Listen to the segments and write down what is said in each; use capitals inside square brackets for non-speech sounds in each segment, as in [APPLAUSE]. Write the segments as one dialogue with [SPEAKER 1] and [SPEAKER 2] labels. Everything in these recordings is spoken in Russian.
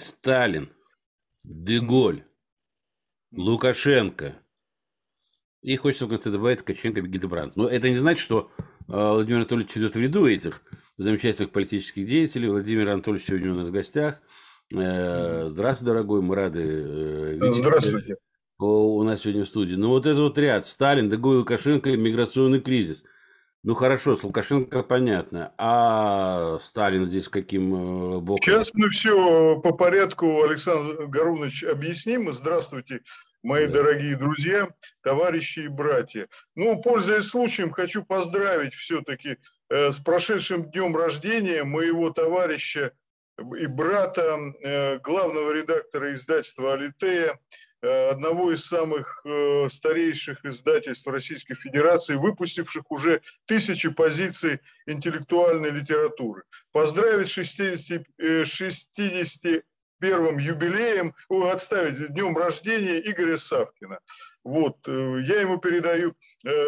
[SPEAKER 1] Сталин, Деголь, Лукашенко. И хочется в конце добавить Ткаченко, Гидебрант. Но это не значит, что э, Владимир Анатольевич идет в ряду этих замечательных политических деятелей. Владимир Анатольевич сегодня у нас в гостях. Э, здравствуй, дорогой, мы рады
[SPEAKER 2] э, видеть. Здравствуйте.
[SPEAKER 1] У нас сегодня в студии. Ну вот это вот ряд. Сталин, Деголь, Лукашенко, миграционный кризис. Ну хорошо, с Лукашенко понятно. А Сталин здесь каким э, боком?
[SPEAKER 2] Сейчас мы все по порядку, Александр Гарунович, объясним. Здравствуйте, мои да. дорогие друзья, товарищи и братья. Ну, пользуясь случаем, хочу поздравить все-таки э, с прошедшим днем рождения моего товарища и брата, э, главного редактора издательства «Алитея», одного из самых э, старейших издательств Российской Федерации, выпустивших уже тысячи позиций интеллектуальной литературы. Поздравить 60, 61-м э, юбилеем, отставить днем рождения Игоря Савкина. Вот, я ему передаю,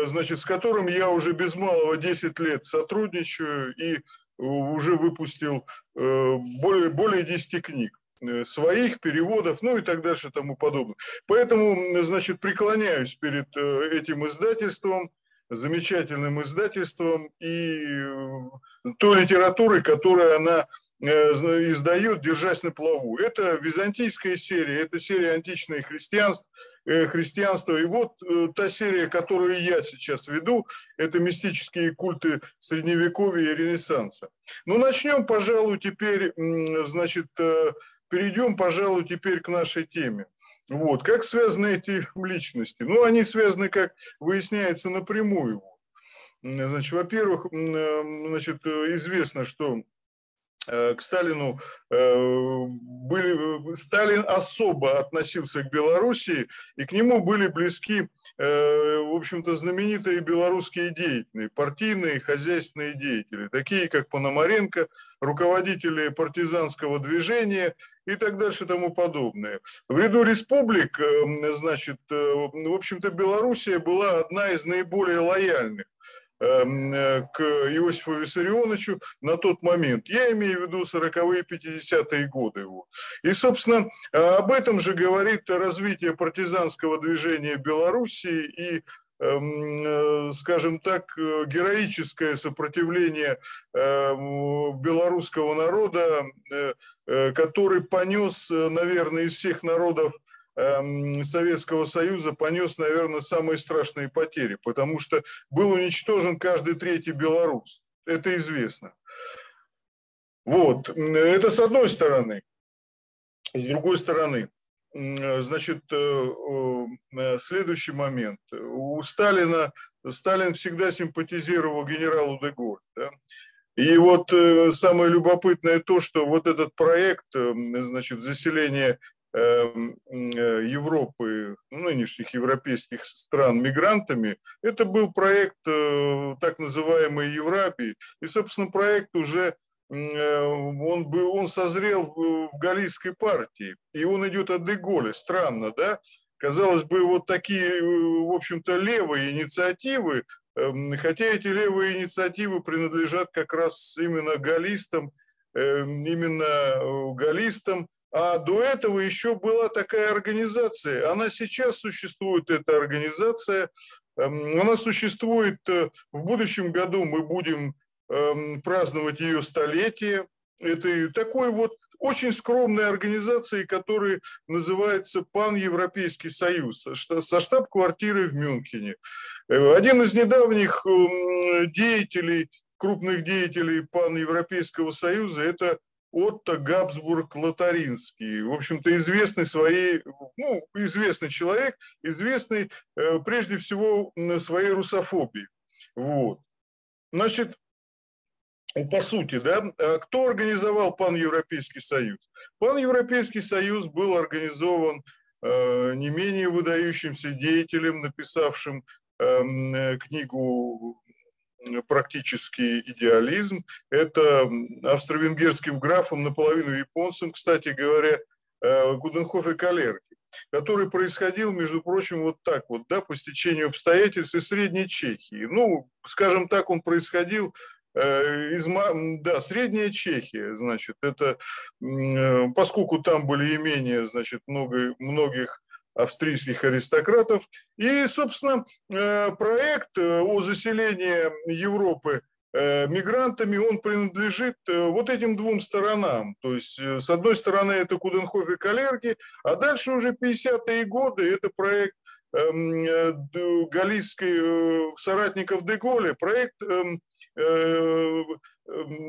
[SPEAKER 2] значит, с которым я уже без малого 10 лет сотрудничаю и уже выпустил более, более 10 книг. Э, своих переводов, ну и так дальше, и тому подобное. Поэтому, значит, преклоняюсь перед э, этим издательством, замечательным издательством и э, той литературой, которую она издает, держась на плаву. Это византийская серия, это серия античное христианство, христианство. И вот та серия, которую я сейчас веду, это мистические культы Средневековья и Ренессанса. Ну, начнем, пожалуй, теперь, значит, перейдем, пожалуй, теперь к нашей теме. Вот. Как связаны эти личности? Ну, они связаны, как выясняется, напрямую. Значит, во-первых, значит, известно, что Э, к Сталину э, были, Сталин особо относился к Белоруссии, и к нему были близки, э, в общем-то, знаменитые белорусские деятели, партийные, хозяйственные деятели, такие как Пономаренко, руководители партизанского движения и так дальше и тому подобное. В ряду республик, значит, в общем-то, Белоруссия была одна из наиболее лояльных э, к Иосифу Виссарионовичу на тот момент. Я имею в виду 40-е, 50-е годы его. И, собственно, э, об этом же говорит развитие партизанского движения Белоруссии и эм, э, скажем так, героическое сопротивление белорусского народа, который понес, наверное, из всех народов Эм, Советского Союза понес, наверное, самые страшные потери, потому что был уничтожен каждый третий белорус. Это известно. Вот, это с одной стороны. С другой стороны, значит, э, э, следующий момент. У Сталина, Сталин всегда симпатизировал генералу де. Да? И вот э, самое любопытное то, что вот этот проект, значит, заселения Эм, э, Европы, ну, нынешних европейских стран мигрантами, это был проект э, так называемой Еврапии. И, собственно, проект уже э, он, был, он созрел в, Галлийской партии, и он идет от Деголя. Странно, да? Казалось бы, вот такие, в общем-то, левые инициативы, эм, хотя эти левые инициативы принадлежат как раз именно галлистам, эм, именно галлистам, а до этого еще была такая организация. Она сейчас существует, эта организация. Эм, она существует э, в будущем году. Мы будем эм, праздновать ее столетие. Это такой вот очень скромной организации, которая называется Пан-Европейский Союз, со штаб-квартирой в Мюнхене. Э, один из недавних эм, деятелей, крупных деятелей Пан-Европейского Союза – это Отто Габсбург Лотаринский. В общем-то, известный своей, ну, известный человек, известный э, прежде всего своей русофобией. Вот. Значит, по сути, да, а кто организовал Пан-Европейский Союз? Пан-Европейский Союз был организован э, не менее выдающимся деятелем, написавшим эм, э, книгу практический идеализм. Это австро-венгерским графом, наполовину японцем, кстати говоря, э, Гуденхоф и Калерги, который происходил, между прочим, вот так вот, да, по стечению обстоятельств из Средней Чехии. Ну, скажем так, он происходил из, да, Средняя Чехия, значит, это, поскольку там были имения, значит, много, многих австрийских аристократов. И, собственно, проект о заселении Европы Э, мигрантами, он принадлежит э, вот этим двум сторонам. То есть, э, с одной стороны, это Куденхоф и Калерги, а дальше уже 50-е годы это проект галийской соратников Деголя, проект эм,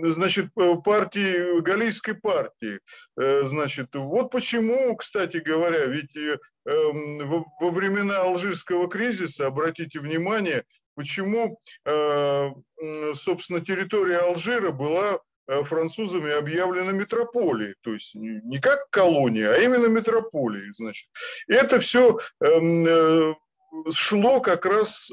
[SPEAKER 2] значит, партии, галийской партии. Значит, вот почему, кстати говоря, ведь эм, во времена алжирского кризиса, обратите внимание, почему, э, собственно, территория Алжира была э, французами объявлена метрополией, то есть не как колония, а именно метрополией, значит. И это все эм, э, шло как раз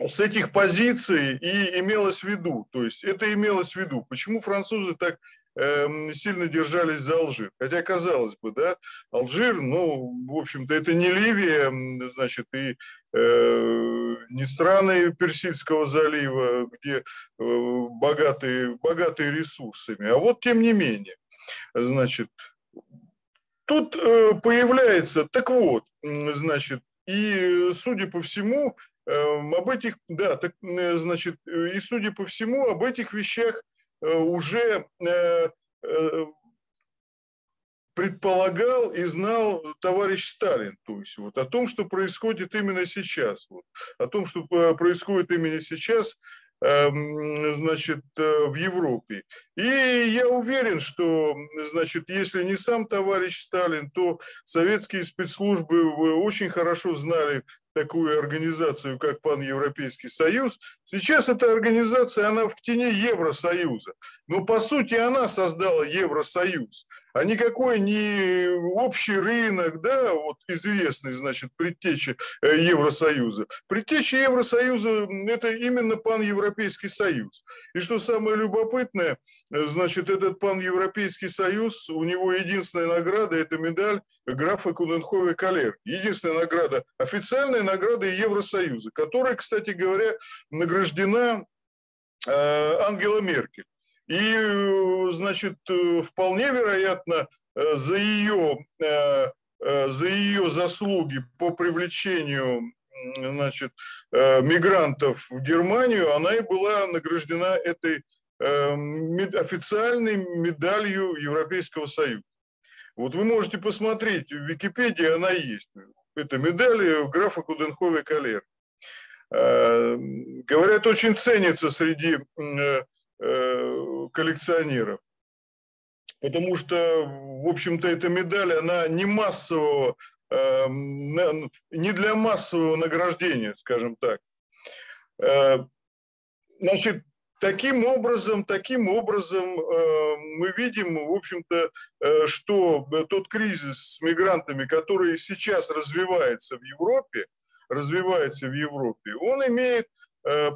[SPEAKER 2] с этих позиций и имелось в виду. То есть это имелось в виду. Почему французы так Эм, сильно держались за Алжир. Хотя, казалось бы, да, Алжир, ну, в общем-то, это не Ливия, значит, и э, не страны Персидского залива, где э, богатые, богатые ресурсами, а вот тем не менее, значит, тут э, появляется, так вот, значит, и, судя по всему, эм, об этих, да, так, значит, и судя по всему, об этих вещах Э, уже э, э, предполагал и знал товарищ Сталин, то есть вот о том, что происходит именно сейчас, вот, о том, что происходит именно сейчас, эм, значит, в Европе. И я уверен, что, значит, если не сам товарищ Сталин, то советские спецслужбы очень хорошо знали такую организацию, как Пан-Европейский Союз. Сейчас эта организация, она в тени Евросоюза. Но по сути она создала Евросоюз а никакой не общий рынок, да, вот известный, значит, предтечи э, Евросоюза. Предтеча Евросоюза – это именно пан-европейский союз. И что самое любопытное, э, значит, этот пан-европейский союз, у него единственная награда – это медаль графа Куденхове Калер. Единственная награда, официальная награда Евросоюза, которая, кстати говоря, награждена э, Ангела Меркель. И, значит, э, вполне вероятно, э, за ее, э, за ее заслуги по привлечению значит, мигрантов в Германию, она и была награждена этой официальной медалью Европейского Союза. Вот вы можете посмотреть, в Википедии она есть. Это медаль графа Куденхове Калер. Говорят, очень ценится среди Э, коллекционеров. Потому что, в общем-то, эта медаль, она не массового, э, не для массового награждения, скажем так. Э, значит, таким образом, таким образом мы видим, в общем-то, что тот кризис с мигрантами, который сейчас развивается в Европе, развивается в Европе, он имеет Э,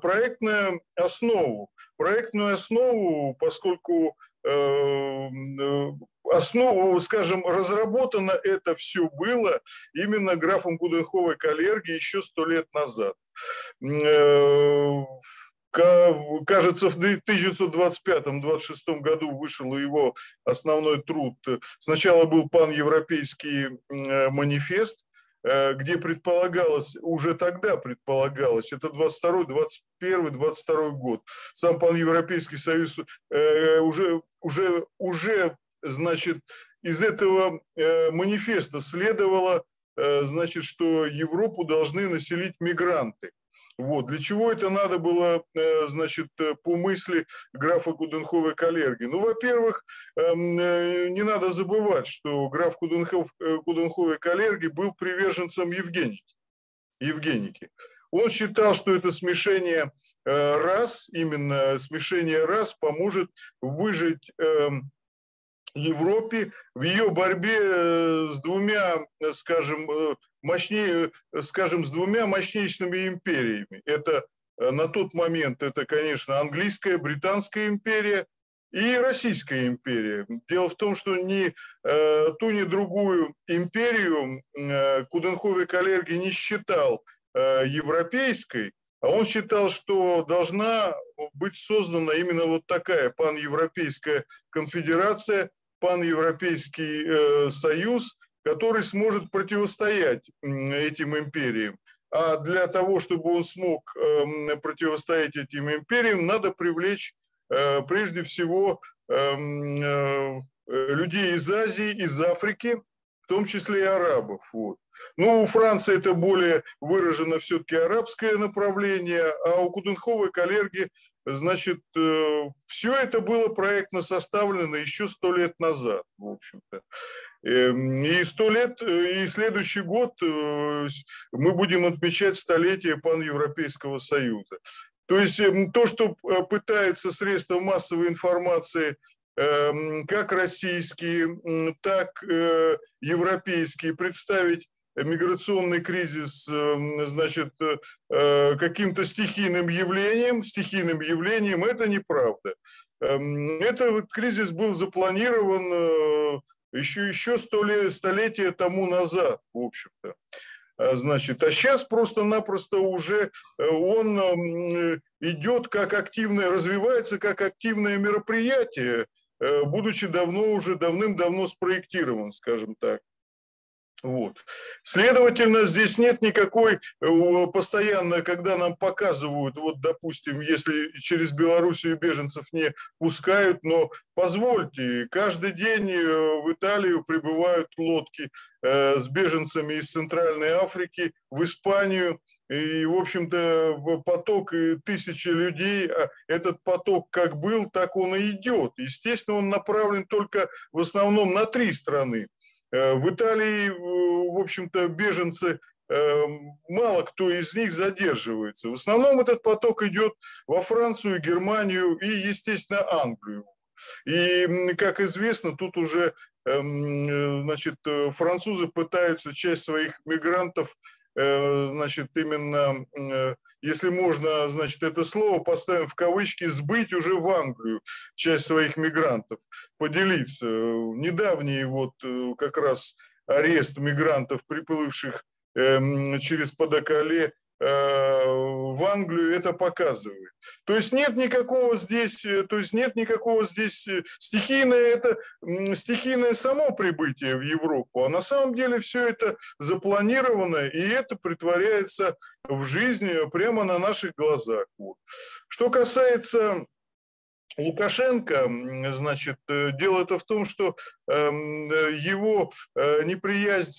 [SPEAKER 2] проектную основу. Проектную основу, поскольку э, э, основу, скажем, разработано это все было именно графом Куденховой Калерги еще сто лет назад. Кажется, в 1925-26 году вышел его основной труд. Сначала был пан-европейский манифест, Э, где предполагалось, уже тогда предполагалось, это 22 21 22 год, сам Пан-Европейский Союз э, уже, уже, уже, значит, из этого э, манифеста следовало, значит, что Европу должны населить мигранты. Вот. Для чего это надо было, э, значит, э, по мысли графа Куденхова Калерги? Ну, во-первых, эм, э, не надо забывать, что граф Куденхов, Куденхова Калерги был приверженцем Евгеники. Евгеники. Он считал, что это смешение рас, именно смешение рас поможет выжить эм, Европе в ее борьбе с двумя, скажем, мощнее, скажем, с двумя мощнейшими империями. Это э, на тот момент, это, конечно, английская, британская империя и Российская империя. Дело в том, что ни э, ту, ни другую империю э, Аллерги не считал э, европейской, А он считал, что должна быть создана именно вот такая паневропейская конфедерация, паневропейский э, союз, который сможет противостоять этим империям. А для того, чтобы он смог э, противостоять этим империям, надо привлечь э, прежде всего людей из Азии, из Африки, в том числе и арабов. Вот. Ну, у Франции это более выражено все-таки арабское направление, а у Куденхова и Калерги, значит, э, все это было проектно составлено еще сто лет назад, в общем-то. Эм, и сто лет, э, и следующий год э, мы будем отмечать столетие Пан-Европейского Союза. То есть эм, то, что пытается средства массовой информации эм, как российские, так европейские представить миграционный кризис, эм, значит, э, каким-то стихийным явлением, стихийным явлением, это неправда. Эм, этот кризис был запланирован еще, еще сто лет, столетия тому назад, в общем-то. А, значит, а сейчас просто-напросто уже э, он эм, идет как активное, развивается как активное мероприятие, э, будучи давно уже давным-давно спроектирован, скажем так. Вот. Следовательно, здесь нет никакой э, постоянно, когда нам показывают, вот, допустим, если через Белоруссию беженцев не пускают, но позвольте, каждый день э, в Италию прибывают лодки э, с беженцами из Центральной Африки в Испанию, и, в общем-то, поток тысячи людей, а этот поток как был, так он и идет. Естественно, он направлен только в основном на три страны. Э, в Италии, э, в общем-то, беженцы, э, мало кто из них задерживается. В основном этот поток идет во Францию, Германию и, естественно, Англию. И, как известно, тут уже эм, значит, французы пытаются часть своих мигрантов значит, именно, э, если можно, значит, это слово поставим в кавычки, сбыть уже в Англию часть своих мигрантов, поделиться. Недавний вот э, как раз арест мигрантов, приплывших эм, через Подоколе Э, в Англию это показывает. То есть нет никакого здесь, э, то есть нет никакого здесь э, стихийное это стихийное само прибытие в Европу, а на самом деле все это запланировано и это притворяется в жизни прямо на наших глазах. Вот. Что касается Лукашенко, значит, э, дело это в том, что эм, его э, неприязнь,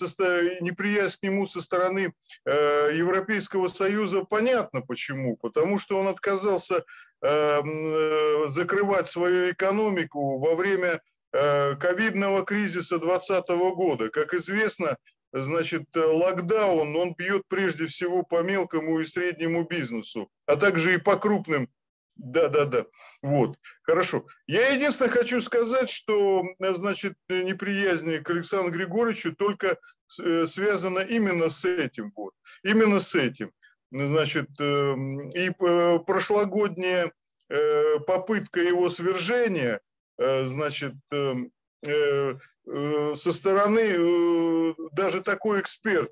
[SPEAKER 2] неприязнь к нему со стороны э, Европейского Союза понятно почему. Потому что он отказался эм, закрывать свою экономику во время ковидного кризиса 2020 года. Как известно, значит, локдаун, он бьет прежде всего по мелкому и среднему бизнесу, а также и по крупным да, да, да. Вот. Хорошо. Я единственное хочу сказать, что, значит, неприязнь к Александру Григорьевичу только э, связана именно с этим. Вот. Именно с этим. Значит, эм, и э, прошлогодняя э, попытка его свержения, значит, эм, со стороны даже такой эксперт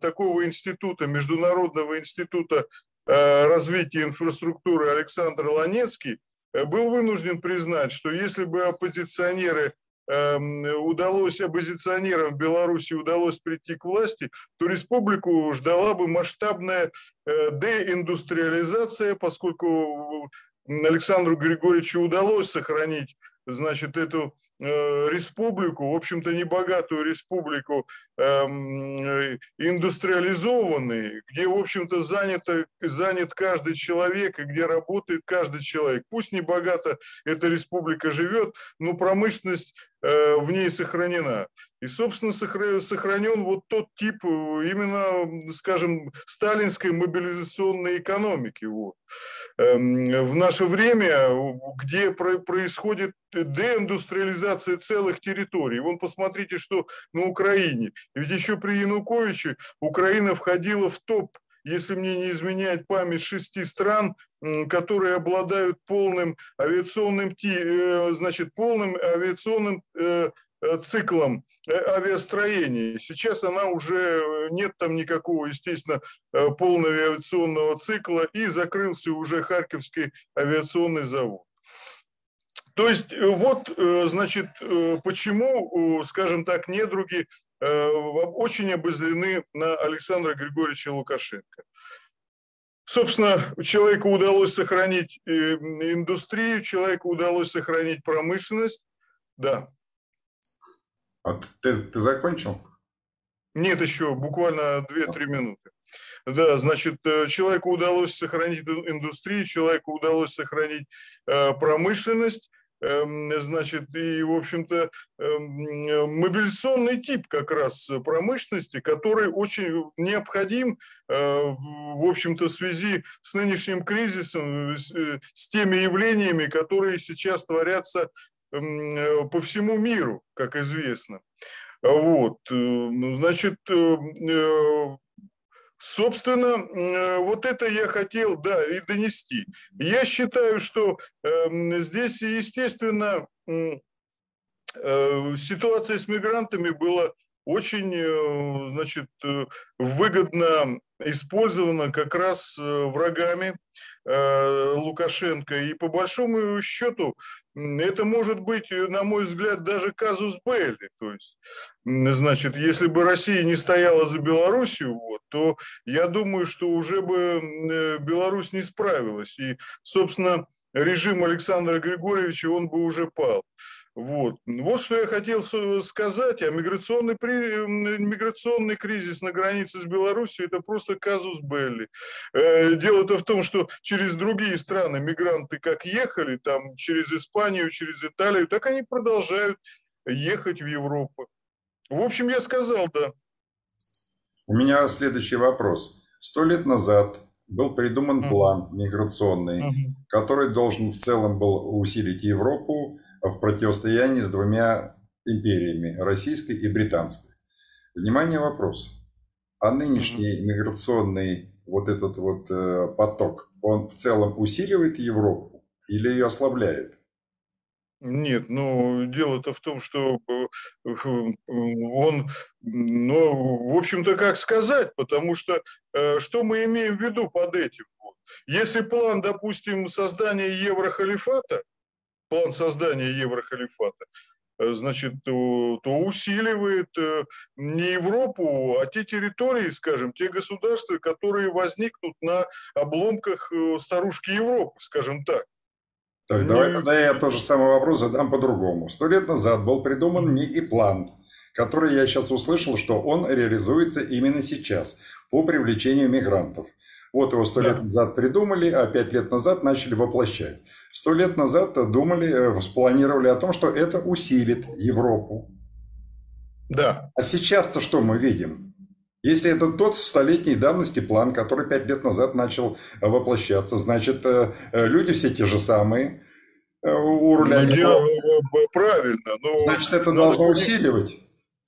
[SPEAKER 2] такого института, Международного института развития инфраструктуры Александр Ланецкий э, был вынужден признать, что если бы оппозиционеры эм, удалось оппозиционерам Беларуси удалось прийти к власти, то республику ждала бы масштабная э, деиндустриализация, поскольку Александру Григорьевичу удалось сохранить значит, эту Э, республику, в общем-то, небогатую республику, эм, индустриализованный, где, в общем-то, занят, занят каждый человек и где работает каждый человек. Пусть небогато эта республика живет, но промышленность э, в ней сохранена. И, собственно, сохранен вот тот тип э, именно, скажем, сталинской мобилизационной экономики. Вот. Эм, в наше время, где происходит деиндустриализация целых территорий. Вон посмотрите, что на Украине. Ведь еще при Януковиче Украина входила в топ если мне не изменяет память, шести стран, которые обладают полным авиационным, э, значит, полным авиационным э, циклом авиастроения. Сейчас она уже нет там никакого, естественно, полного авиационного цикла, и закрылся уже Харьковский авиационный завод. То есть вот, значит, почему, скажем так, недруги очень обозлены на Александра Григорьевича Лукашенко. Собственно, человеку удалось сохранить э, индустрию, человеку удалось сохранить промышленность. Да.
[SPEAKER 3] А ты, ты закончил?
[SPEAKER 2] Нет, еще буквально 2-3 минуты. Да, значит, э, человеку удалось сохранить индустрию, человеку удалось сохранить э, промышленность, Эм, значит, и, в общем-то, эм, мобилизационный тип как раз промышленности, который очень необходим, э, в общем-то, в связи с нынешним кризисом, с теми явлениями, которые сейчас творятся по всему миру, как известно. Вот, значит, Собственно, э, вот это я хотел, да, и донести. Я считаю, что эм, здесь, естественно, э, ситуация с мигрантами была очень, э, значит, выгодно использована как раз врагами Лукашенко. И по большому счету это может быть, на мой взгляд, даже казус Белли. То есть, значит, если бы Россия не стояла за Белоруссию, вот, то я думаю, что уже бы э, Беларусь не справилась. И, собственно, режим Александра Григорьевича, он бы уже пал. Вот. вот что я хотел сказать, а миграционный, миграционный кризис на границе с Беларусью – это просто казус Белли. Э, дело-то в том, что через другие страны мигранты как ехали, там через Испанию, через Италию, так они продолжают ехать в Европу. В общем, я сказал, да.
[SPEAKER 3] У меня следующий вопрос. Сто лет назад был придуман план миграционный, который должен в целом был усилить Европу в противостоянии с двумя империями, российской и британской. Внимание, вопрос. А нынешний миграционный вот этот вот э, поток, он в целом усиливает Европу или ее ослабляет?
[SPEAKER 2] Нет, ну дело-то в том, что э, он, ну, в общем-то, как сказать, потому что э, что мы имеем в виду под этим? Если план, допустим, создания еврохалифата, план создания еврохалифата, э, значит, то, усиливает не Европу, а те территории, скажем, те государства, которые возникнут на обломках старушки Европы, скажем так.
[SPEAKER 3] Так, давай тогда я тот же самый вопрос задам по-другому. Сто лет назад был придуман некий план, который я сейчас услышал, что он реализуется именно сейчас по привлечению мигрантов. Вот его сто да. лет назад придумали, а пять лет назад начали воплощать. Сто лет назад думали, э, спланировали о том, что это усилит Европу.
[SPEAKER 2] Да.
[SPEAKER 3] А сейчас-то что мы видим? Если это тот столетней давности план, который пять лет назад начал э, воплощаться, значит, э, э, люди все те же самые у руля. Ну, дело,
[SPEAKER 2] правильно. Но
[SPEAKER 3] значит, это должно усиливать.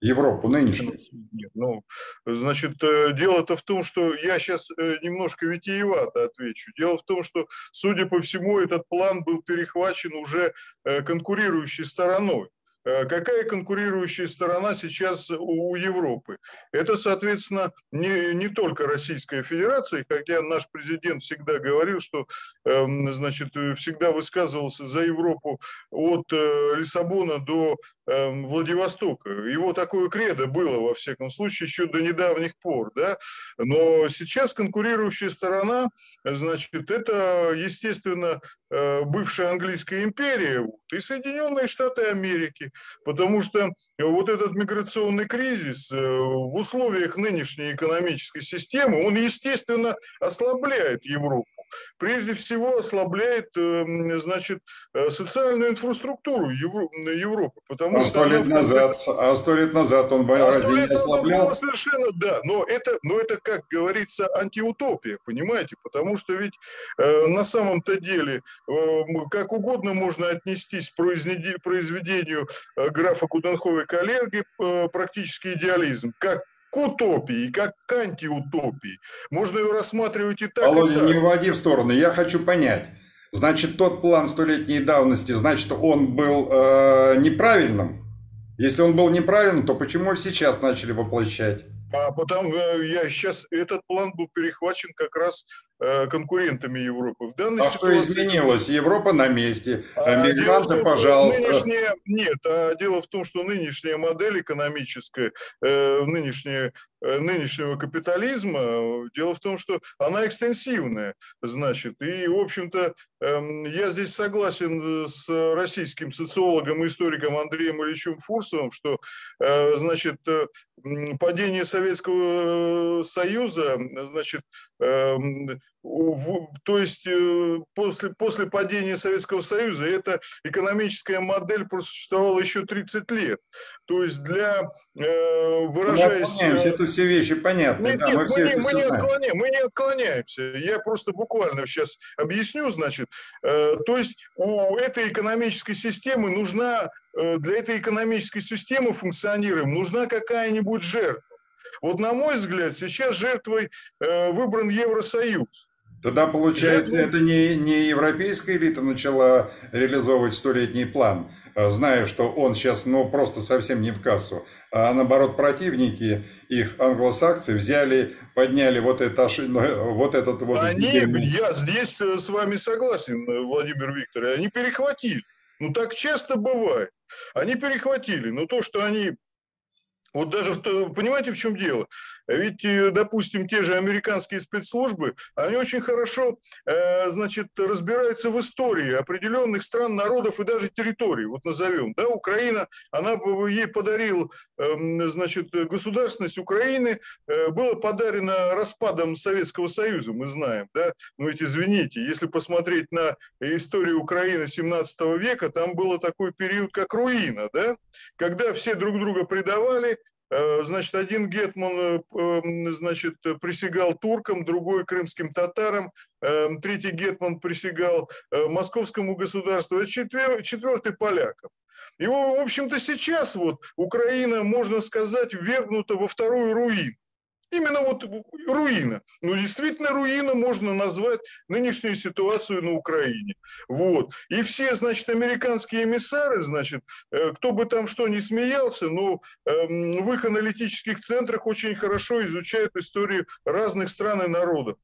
[SPEAKER 3] Европу нынешнюю?
[SPEAKER 2] Нет, ну, значит, дело-то в том, что я сейчас немножко витиевато отвечу. Дело в том, что, судя по всему, этот план был перехвачен уже конкурирующей стороной. Э, какая конкурирующая сторона сейчас у Европы? Это, соответственно, не, не только Российская Федерация, хотя наш президент всегда говорил, что эм, значит, всегда высказывался за Европу от э, Лиссабона до Владивостока. Его такое кредо было, во всяком случае, еще до недавних пор. Да? Но сейчас конкурирующая сторона, значит, это, естественно, э, бывшая английская империя и Соединенные Штаты Америки потому что вот этот миграционный кризис э, в условиях нынешней экономической системы, он, естественно, ослабляет Европу прежде всего ослабляет, эм, значит, э, социальную инфраструктуру Европы.
[SPEAKER 3] Потому а сто лет назад, а сто лет назад он а разве не ослаблял?
[SPEAKER 2] Совершенно, да, но это, но это, как говорится, антиутопия, понимаете, потому что ведь э, на самом-то деле э, как угодно можно отнестись к произведению э, графа Куденховой коллеги э, практически идеализм, как к утопии, как к антиутопии. Можно ее рассматривать и так,
[SPEAKER 3] Володя,
[SPEAKER 2] и так.
[SPEAKER 3] не выводи в сторону. Я хочу понять. Значит, тот план столетней давности, значит, он был э, неправильным? Если он был неправильным, то почему сейчас начали воплощать?
[SPEAKER 2] А потом э, я сейчас этот план был перехвачен как раз Э, конкурентами Европы.
[SPEAKER 3] В данной а ситуации... что изменилось? Европа на месте, а мигранты, том, пожалуйста.
[SPEAKER 2] Нынешняя... Нет, а дело в том, что нынешняя модель экономическая, э, нынешняя, э, нынешнего капитализма, дело в том, что она экстенсивная, значит, и, в общем-то, э, я здесь согласен с российским социологом и историком Андреем Ильичем Фурсовым, что, э, значит, падение Советского Союза, значит, эм, то есть э, после, после падения Советского Союза эта экономическая модель просуществовала еще 30 лет. То есть для, э, выражаясь...
[SPEAKER 3] Э, это все вещи понятны. Нет,
[SPEAKER 2] да, нет, мы, мы, не, мы, не отклоняем, мы не отклоняемся. Я просто буквально сейчас объясню, значит. То есть у этой экономической системы нужна, для этой экономической системы функционируем, нужна какая-нибудь жертва. Вот на мой взгляд, сейчас жертвой выбран Евросоюз.
[SPEAKER 3] Тогда, получается, это не, не европейская элита начала реализовывать столетний план, а, зная, что он сейчас ну, просто совсем не в кассу, а наоборот противники их англосаксы взяли, подняли вот, это, вот этот вот...
[SPEAKER 2] Они, я здесь э, с вами согласен, э, Владимир Викторович, они перехватили. Ну, так часто бывает. Они перехватили. Но то, что они вот даже, понимаете, в чем дело? Ведь, э, допустим, те же американские спецслужбы, они очень хорошо, э, значит, разбираются в истории определенных стран, народов и даже территорий, вот назовем. Да, Украина, она ей подарил, эм, значит, государственность Украины э, было подарено распадом Советского Союза, мы знаем, да. Но ведь извините, если посмотреть на историю Украины 17 века, там был такой период, как руина, да, когда все друг друга предавали, значит, один гетман, э, эм, значит, присягал туркам, другой крымским татарам, третий гетман присягал э, московскому государству, а четвертый полякам. И, в общем-то, сейчас вот Украина, можно сказать, ввергнута во вторую руину. Именно вот руина. Ну, действительно, руина можно назвать нынешнюю ситуацию на Украине. Вот. И все, значит, американские эмиссары, значит, э, кто бы там что ни смеялся, но эм, в их аналитических центрах очень хорошо изучают историю разных стран и народов.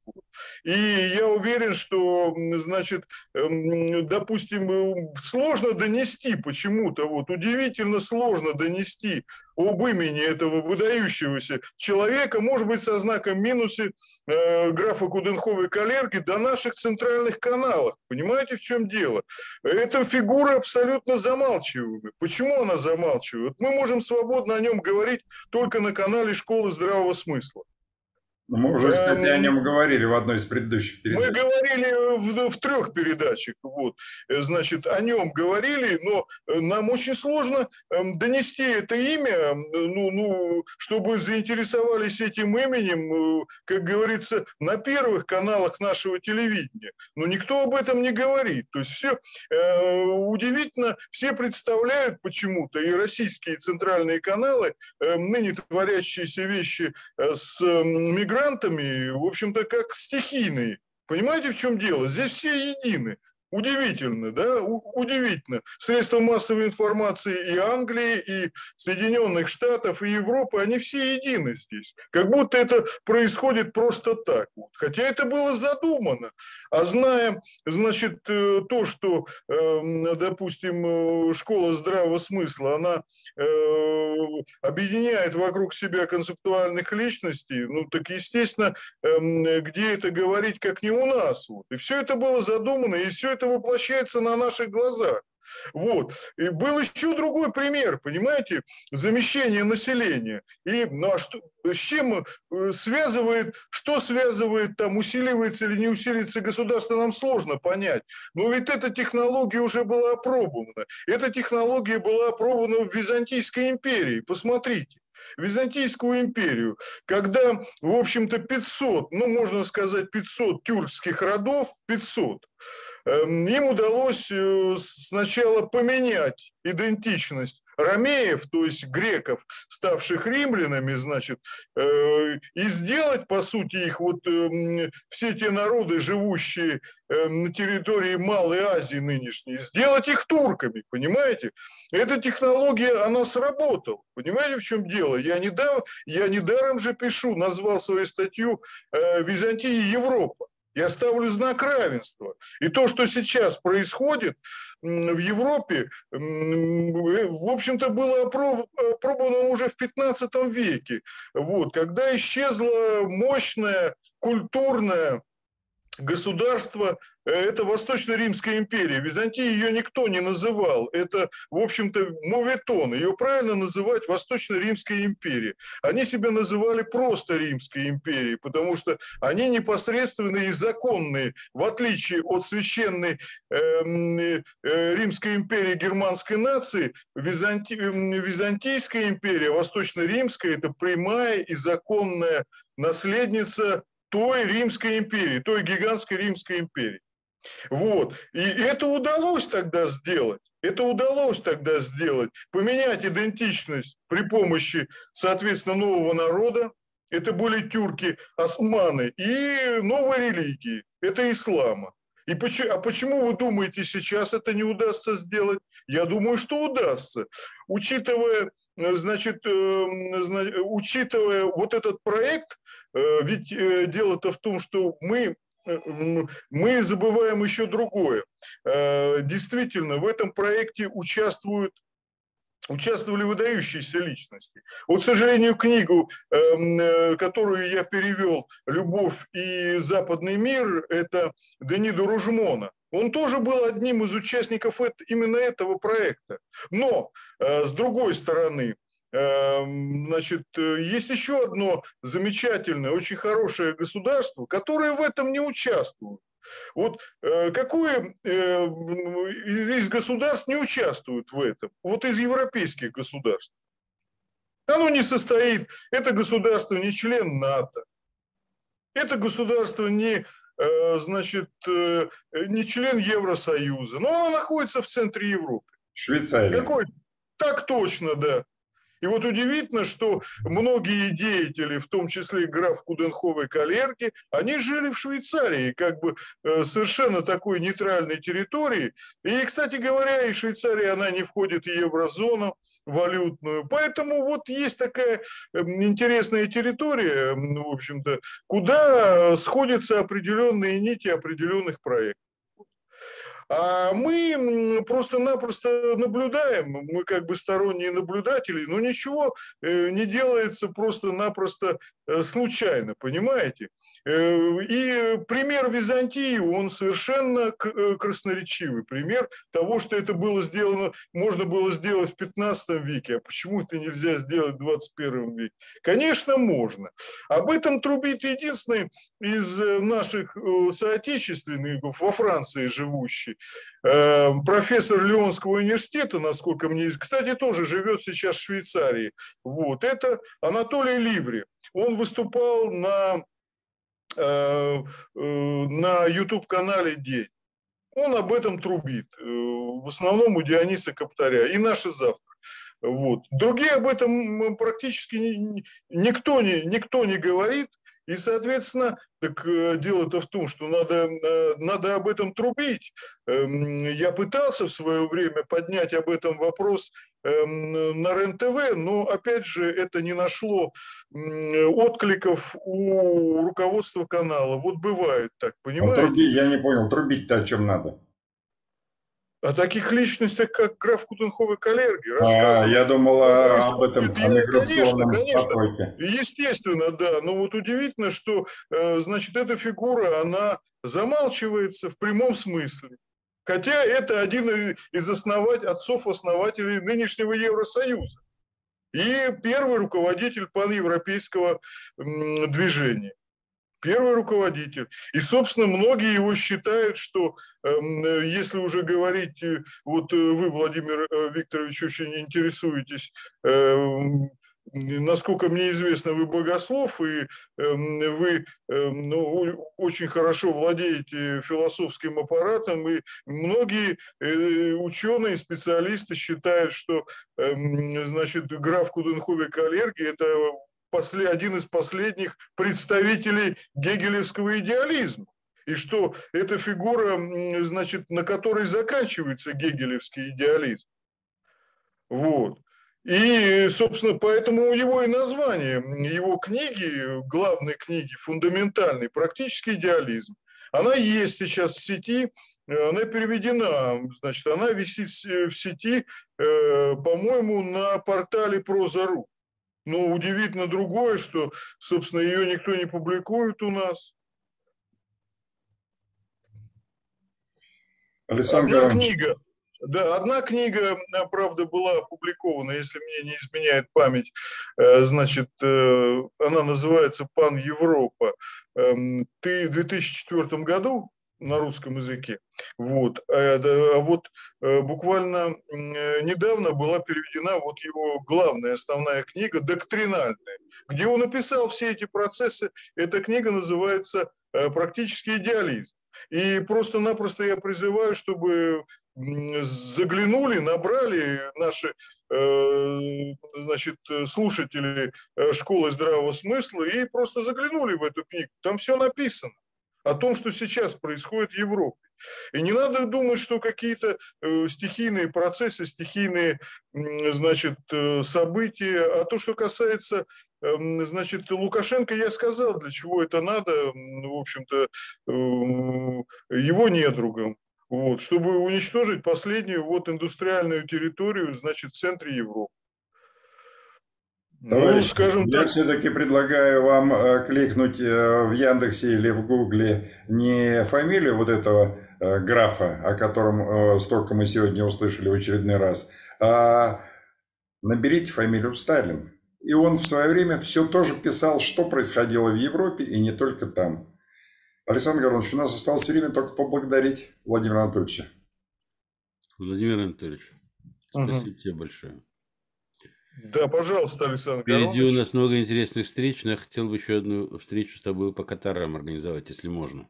[SPEAKER 2] И я уверен, что, значит, эм, допустим, э, сложно донести почему-то, вот, удивительно сложно донести об имени этого выдающегося человека, может быть, со знаком минусе э, графа Куденховой Калерги до наших центральных каналов. Понимаете, в чем дело? Эта фигура абсолютно замалчиваемая. Почему она замалчивает? Мы можем свободно о нем говорить только на канале «Школы здравого смысла».
[SPEAKER 3] Ну, мы уже, кстати, о нем говорили в одной из предыдущих
[SPEAKER 2] передач. Мы говорили в, в трех передачах, вот, э, значит, о нем говорили, но э, нам очень сложно эм, донести это имя, ну, ну, чтобы заинтересовались этим именем, э, как говорится, на первых каналах нашего телевидения. Но никто об этом не говорит. То есть все э, удивительно, все представляют почему-то, и российские центральные каналы, э, ныне творящиеся вещи с э, мигрантами, мигрантами, в общем-то, как стихийные. Понимаете, в чем дело? Здесь все едины. Удивительно, да? У- удивительно. Средства массовой информации и Англии, и Соединенных Штатов, и Европы, они все едины здесь. Как будто это происходит просто так. Вот. Хотя это было задумано. А зная, значит, э, то, что, эм, допустим, э, школа здравого смысла, она э, объединяет вокруг себя концептуальных личностей, ну так, естественно, эм, где это говорить, как не у нас. Вот. И все это было задумано, и все это воплощается на наших глазах. Вот. И был еще другой пример, понимаете, замещение населения. И ну, а что, с чем э, связывает, что связывает, там, усиливается или не усиливается государство, нам сложно понять. Но ведь эта технология уже была опробована. Эта технология была опробована в Византийской империи. Посмотрите. Византийскую империю, когда, в общем-то, 500, ну, можно сказать, 500 тюркских родов, 500, Эм, им удалось э, сначала поменять идентичность ромеев, то есть греков, ставших римлянами, значит, э, и сделать, по сути, их вот эм, все те народы, живущие эм, на территории Малой Азии нынешней, сделать их турками, понимаете? Эта технология, она сработала. Понимаете, в чем дело? Я недаром, я недаром же пишу, назвал свою статью э, «Византия и Европа». Я ставлю знак равенства. И то, что сейчас происходит в Европе, в общем-то, было опробовано уже в 15 веке, вот, когда исчезла мощная культурная государство – это Восточно-Римская империя. Византия ее никто не называл. Это, в общем-то, моветон. Ее правильно называть Восточно-Римская империя. Они себя называли просто Римской империей, потому что они непосредственные и законные, в отличие от священной эм, э, Римской империи германской нации, Византи, Византийская империя, Восточно-Римская – это прямая и законная наследница той Римской империи, той гигантской Римской империи. Вот. И это удалось тогда сделать. Это удалось тогда сделать. Поменять идентичность при помощи, соответственно, нового народа. Это были тюрки, османы и новой религии. Это ислама. И почему, а почему вы думаете, сейчас это не удастся сделать? Я думаю, что удастся. Учитывая, значит, э, учитывая вот этот проект, Э, ведь э, дело-то в том, что мы мы забываем еще другое. Действительно, в этом проекте участвуют участвовали выдающиеся личности. Вот, к сожалению, книгу, эм, которую я перевел «Любовь и западный мир», это Денида Ружмона. Он тоже был одним из участников именно этого проекта. Но, с другой стороны, значит, э, есть еще одно замечательное, очень хорошее государство, которое в этом не участвует. Вот э, какое э, из государств не участвует в этом? Вот из европейских государств. Оно не состоит, это государство не член НАТО, это государство не, значит, не член Евросоюза, но оно находится в центре Европы.
[SPEAKER 3] Швейцария.
[SPEAKER 2] Какой? Так точно, да. И вот удивительно, что многие деятели, в том числе граф Куденхов Калерки, они жили в Швейцарии, как бы э, совершенно такой нейтральной территории. И, кстати говоря, и Швейцария, она не входит в еврозону валютную. Поэтому вот есть такая эм, интересная территория, в общем-то, куда сходятся определенные нити определенных проектов. А мы просто-напросто наблюдаем, мы как бы сторонние наблюдатели, но ничего э, не делается просто-напросто э, случайно, понимаете? Э, и пример Византии, он совершенно красноречивый пример того, что это было сделано, можно было сделать в 15 веке, а почему это нельзя сделать в 21 веке? Конечно, можно. Об этом трубит единственный из наших соотечественников во Франции живущий, профессор Леонского университета, насколько мне известно, кстати, тоже живет сейчас в Швейцарии. Вот. Это Анатолий Ливри. Он выступал на, э, э, на YouTube-канале «День». Он об этом трубит. В основном у Диониса Каптаря. И наши завтра. Вот. Другие об этом практически никто не, никто не говорит. И, соответственно, так э, дело-то в том, что надо, э, надо об этом трубить. Эм, я пытался в свое время поднять об этом вопрос эм, на РЕН-ТВ, но, опять же, это не нашло откликов у руководства канала. Вот бывает так, понимаете? А
[SPEAKER 3] труби, я не понял, трубить-то о чем надо?
[SPEAKER 2] О таких личностях, как граф Кутенхов и Калерги.
[SPEAKER 3] А, я думал о, об этом,
[SPEAKER 2] миграционном конечно, конечно. Естественно, да. Но вот удивительно, что, э, значит, эта фигура, она замалчивается в прямом смысле. Хотя это один из основать, отцов-основателей нынешнего Евросоюза. И первый руководитель паневропейского движения первый руководитель. И, собственно, многие его считают, что эм, если уже говорить, э, вот э, вы, Владимир э, Викторович, очень интересуетесь насколько мне известно, вы богослов, и эм, вы эм, ну, очень хорошо владеете философским аппаратом, и многие э, ученые, специалисты считают, что значит, граф Куденховик Аллерги – это после, один из последних представителей гегелевского идеализма и что эта фигура, значит, на которой заканчивается гегелевский идеализм. Вот. И, собственно, поэтому у него и название, его книги, главной книги, фундаментальный, практический идеализм. Она есть сейчас в сети, она переведена, значит, она висит в сети, э, по-моему, на портале Проза.ру. Но удивительно другое, что, собственно, ее никто не публикует у нас. Александр Одна книга, да, одна книга, э, правда, была опубликована, если мне не изменяет память, э, значит, э, она называется «Пан Европа». Эм, ты в 2004 году на русском языке. Вот. А вот буквально недавно была переведена вот его главная, основная книга «Доктринальная», где он описал все эти процессы. Эта книга называется «Практический идеализм». И просто-напросто я призываю, чтобы заглянули, набрали наши э, значит, слушатели э, школы здравого смысла и просто заглянули в эту книгу. Там все написано о том, что сейчас происходит в Европе. И не надо думать, что какие-то э, стихийные процессы, стихийные значит, события, а то, что касается Эм, значит, Лукашенко, я сказал, для чего это надо, в общем-то, э, его недругам. Вот, чтобы уничтожить последнюю вот индустриальную территорию, значит, в центре Европы.
[SPEAKER 3] Товарищ, ну, скажем я так... все-таки предлагаю вам э, кликнуть э, в Яндексе или в Гугле не фамилию вот этого графа, о котором столько мы сегодня услышали в очередной раз, а наберите фамилию Сталин. И он в свое время все тоже писал, что происходило в Европе и не только там. Александр Горович, у нас осталось время только поблагодарить Владимира Анатольевича.
[SPEAKER 1] Владимир Анатольевич, спасибо угу. тебе большое.
[SPEAKER 2] Да, пожалуйста, Александр
[SPEAKER 1] Впереди Горович. у нас много интересных встреч, но я хотел бы еще одну встречу с тобой по Катарам организовать, если можно.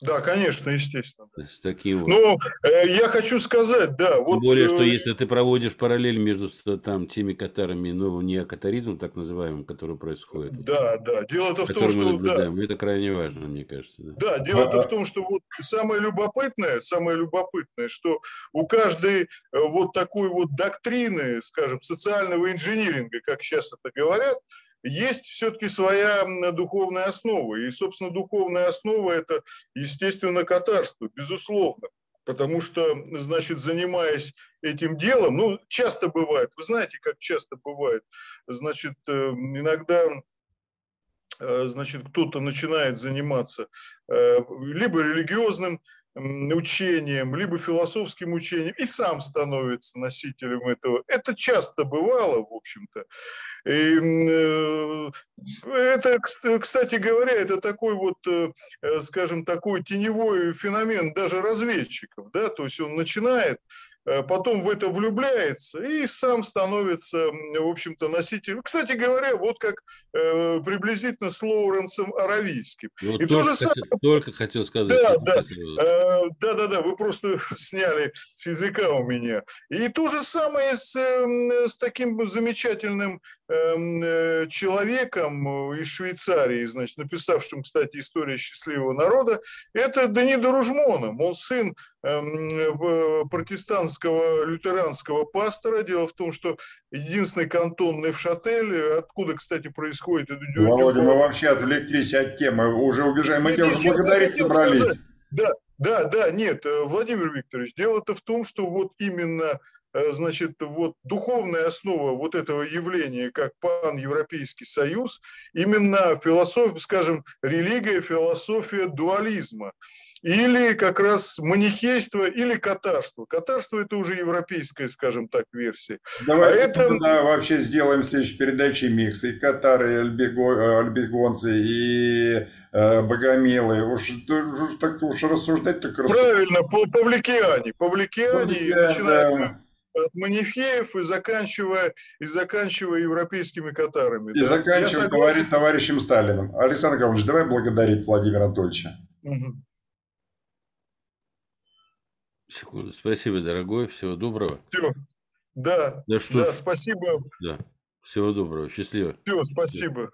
[SPEAKER 2] Да, конечно, естественно.
[SPEAKER 1] С таким вот.
[SPEAKER 2] Ну, э, я хочу сказать, да.
[SPEAKER 1] Вот, Тем более, что э, если ты проводишь параллель между там теми катарами, ну, неокатаризмом, так называемым, который происходит.
[SPEAKER 2] Да, да. Дело-то в том, что... Да.
[SPEAKER 1] Это крайне важно, мне кажется.
[SPEAKER 2] Да, да дело-то в том, что вот самое любопытное, самое любопытное, что у каждой э, вот такой вот доктрины, скажем, социального инжиниринга, как сейчас это говорят, есть все-таки своя духовная основа. И, собственно, духовная основа – это, естественно, катарство, безусловно. Потому что, значит, занимаясь этим делом, ну, часто бывает, вы знаете, как часто бывает, значит, э, иногда э, значит, кто-то начинает заниматься э, либо религиозным учением, либо философским учением, и сам становится носителем этого. Это часто бывало, в общем-то. И э, это, кстати говоря, это такой вот, э, скажем, такой теневой феномен даже разведчиков, да, то есть он начинает Э, потом в это влюбляется и сам становится, в общем-то, носителем. Кстати говоря, вот как э, приблизительно с Лоуренсом Аравийским.
[SPEAKER 1] Вот и то же самое... Только хотел сказать.
[SPEAKER 2] Да, да, э, да, да, да, вы просто [LAUGHS] сняли с языка у меня. И то же самое с, э, с таким замечательным э, человеком из Швейцарии, значит, написавшим, кстати, «История счастливого народа», это Данида Ружмоном. Он сын протестантского лютеранского пастора. Дело в том, что единственный кантон Невшатель, откуда, кстати, происходит...
[SPEAKER 3] Володя, мы вообще отвлеклись от темы, уже убежаем, мы тебя уже благодарить собрались.
[SPEAKER 2] Да, да, да, нет, э, Владимир Викторович, дело-то в том, что вот именно значит, вот духовная основа вот этого явления, как пан-европейский союз, именно философия, скажем, религия, философия дуализма. Или как раз манихейство, или катарство. Катарство – это уже европейская, скажем так, версия.
[SPEAKER 3] Давайте а это... тогда вообще сделаем в следующей передаче микс. И катары, и альбего... альбегонцы, и э, богомилы. Уж, уж, так, уж рассуждать так
[SPEAKER 2] рассуждать. Правильно, павликиане. Павликиане, Павликиане и начинаем... Да от манифеев и заканчивая, и заканчивая европейскими катарами.
[SPEAKER 3] И да? заканчивая товарищ, товарищем Сталиным. Александр Гаврилович, давай благодарить Владимира Анатольевича. Угу.
[SPEAKER 1] Секунду. Спасибо, дорогой. Всего доброго.
[SPEAKER 2] Все. Да, да, что да спасибо.
[SPEAKER 1] Да. Всего доброго. Счастливо.
[SPEAKER 2] Все, спасибо.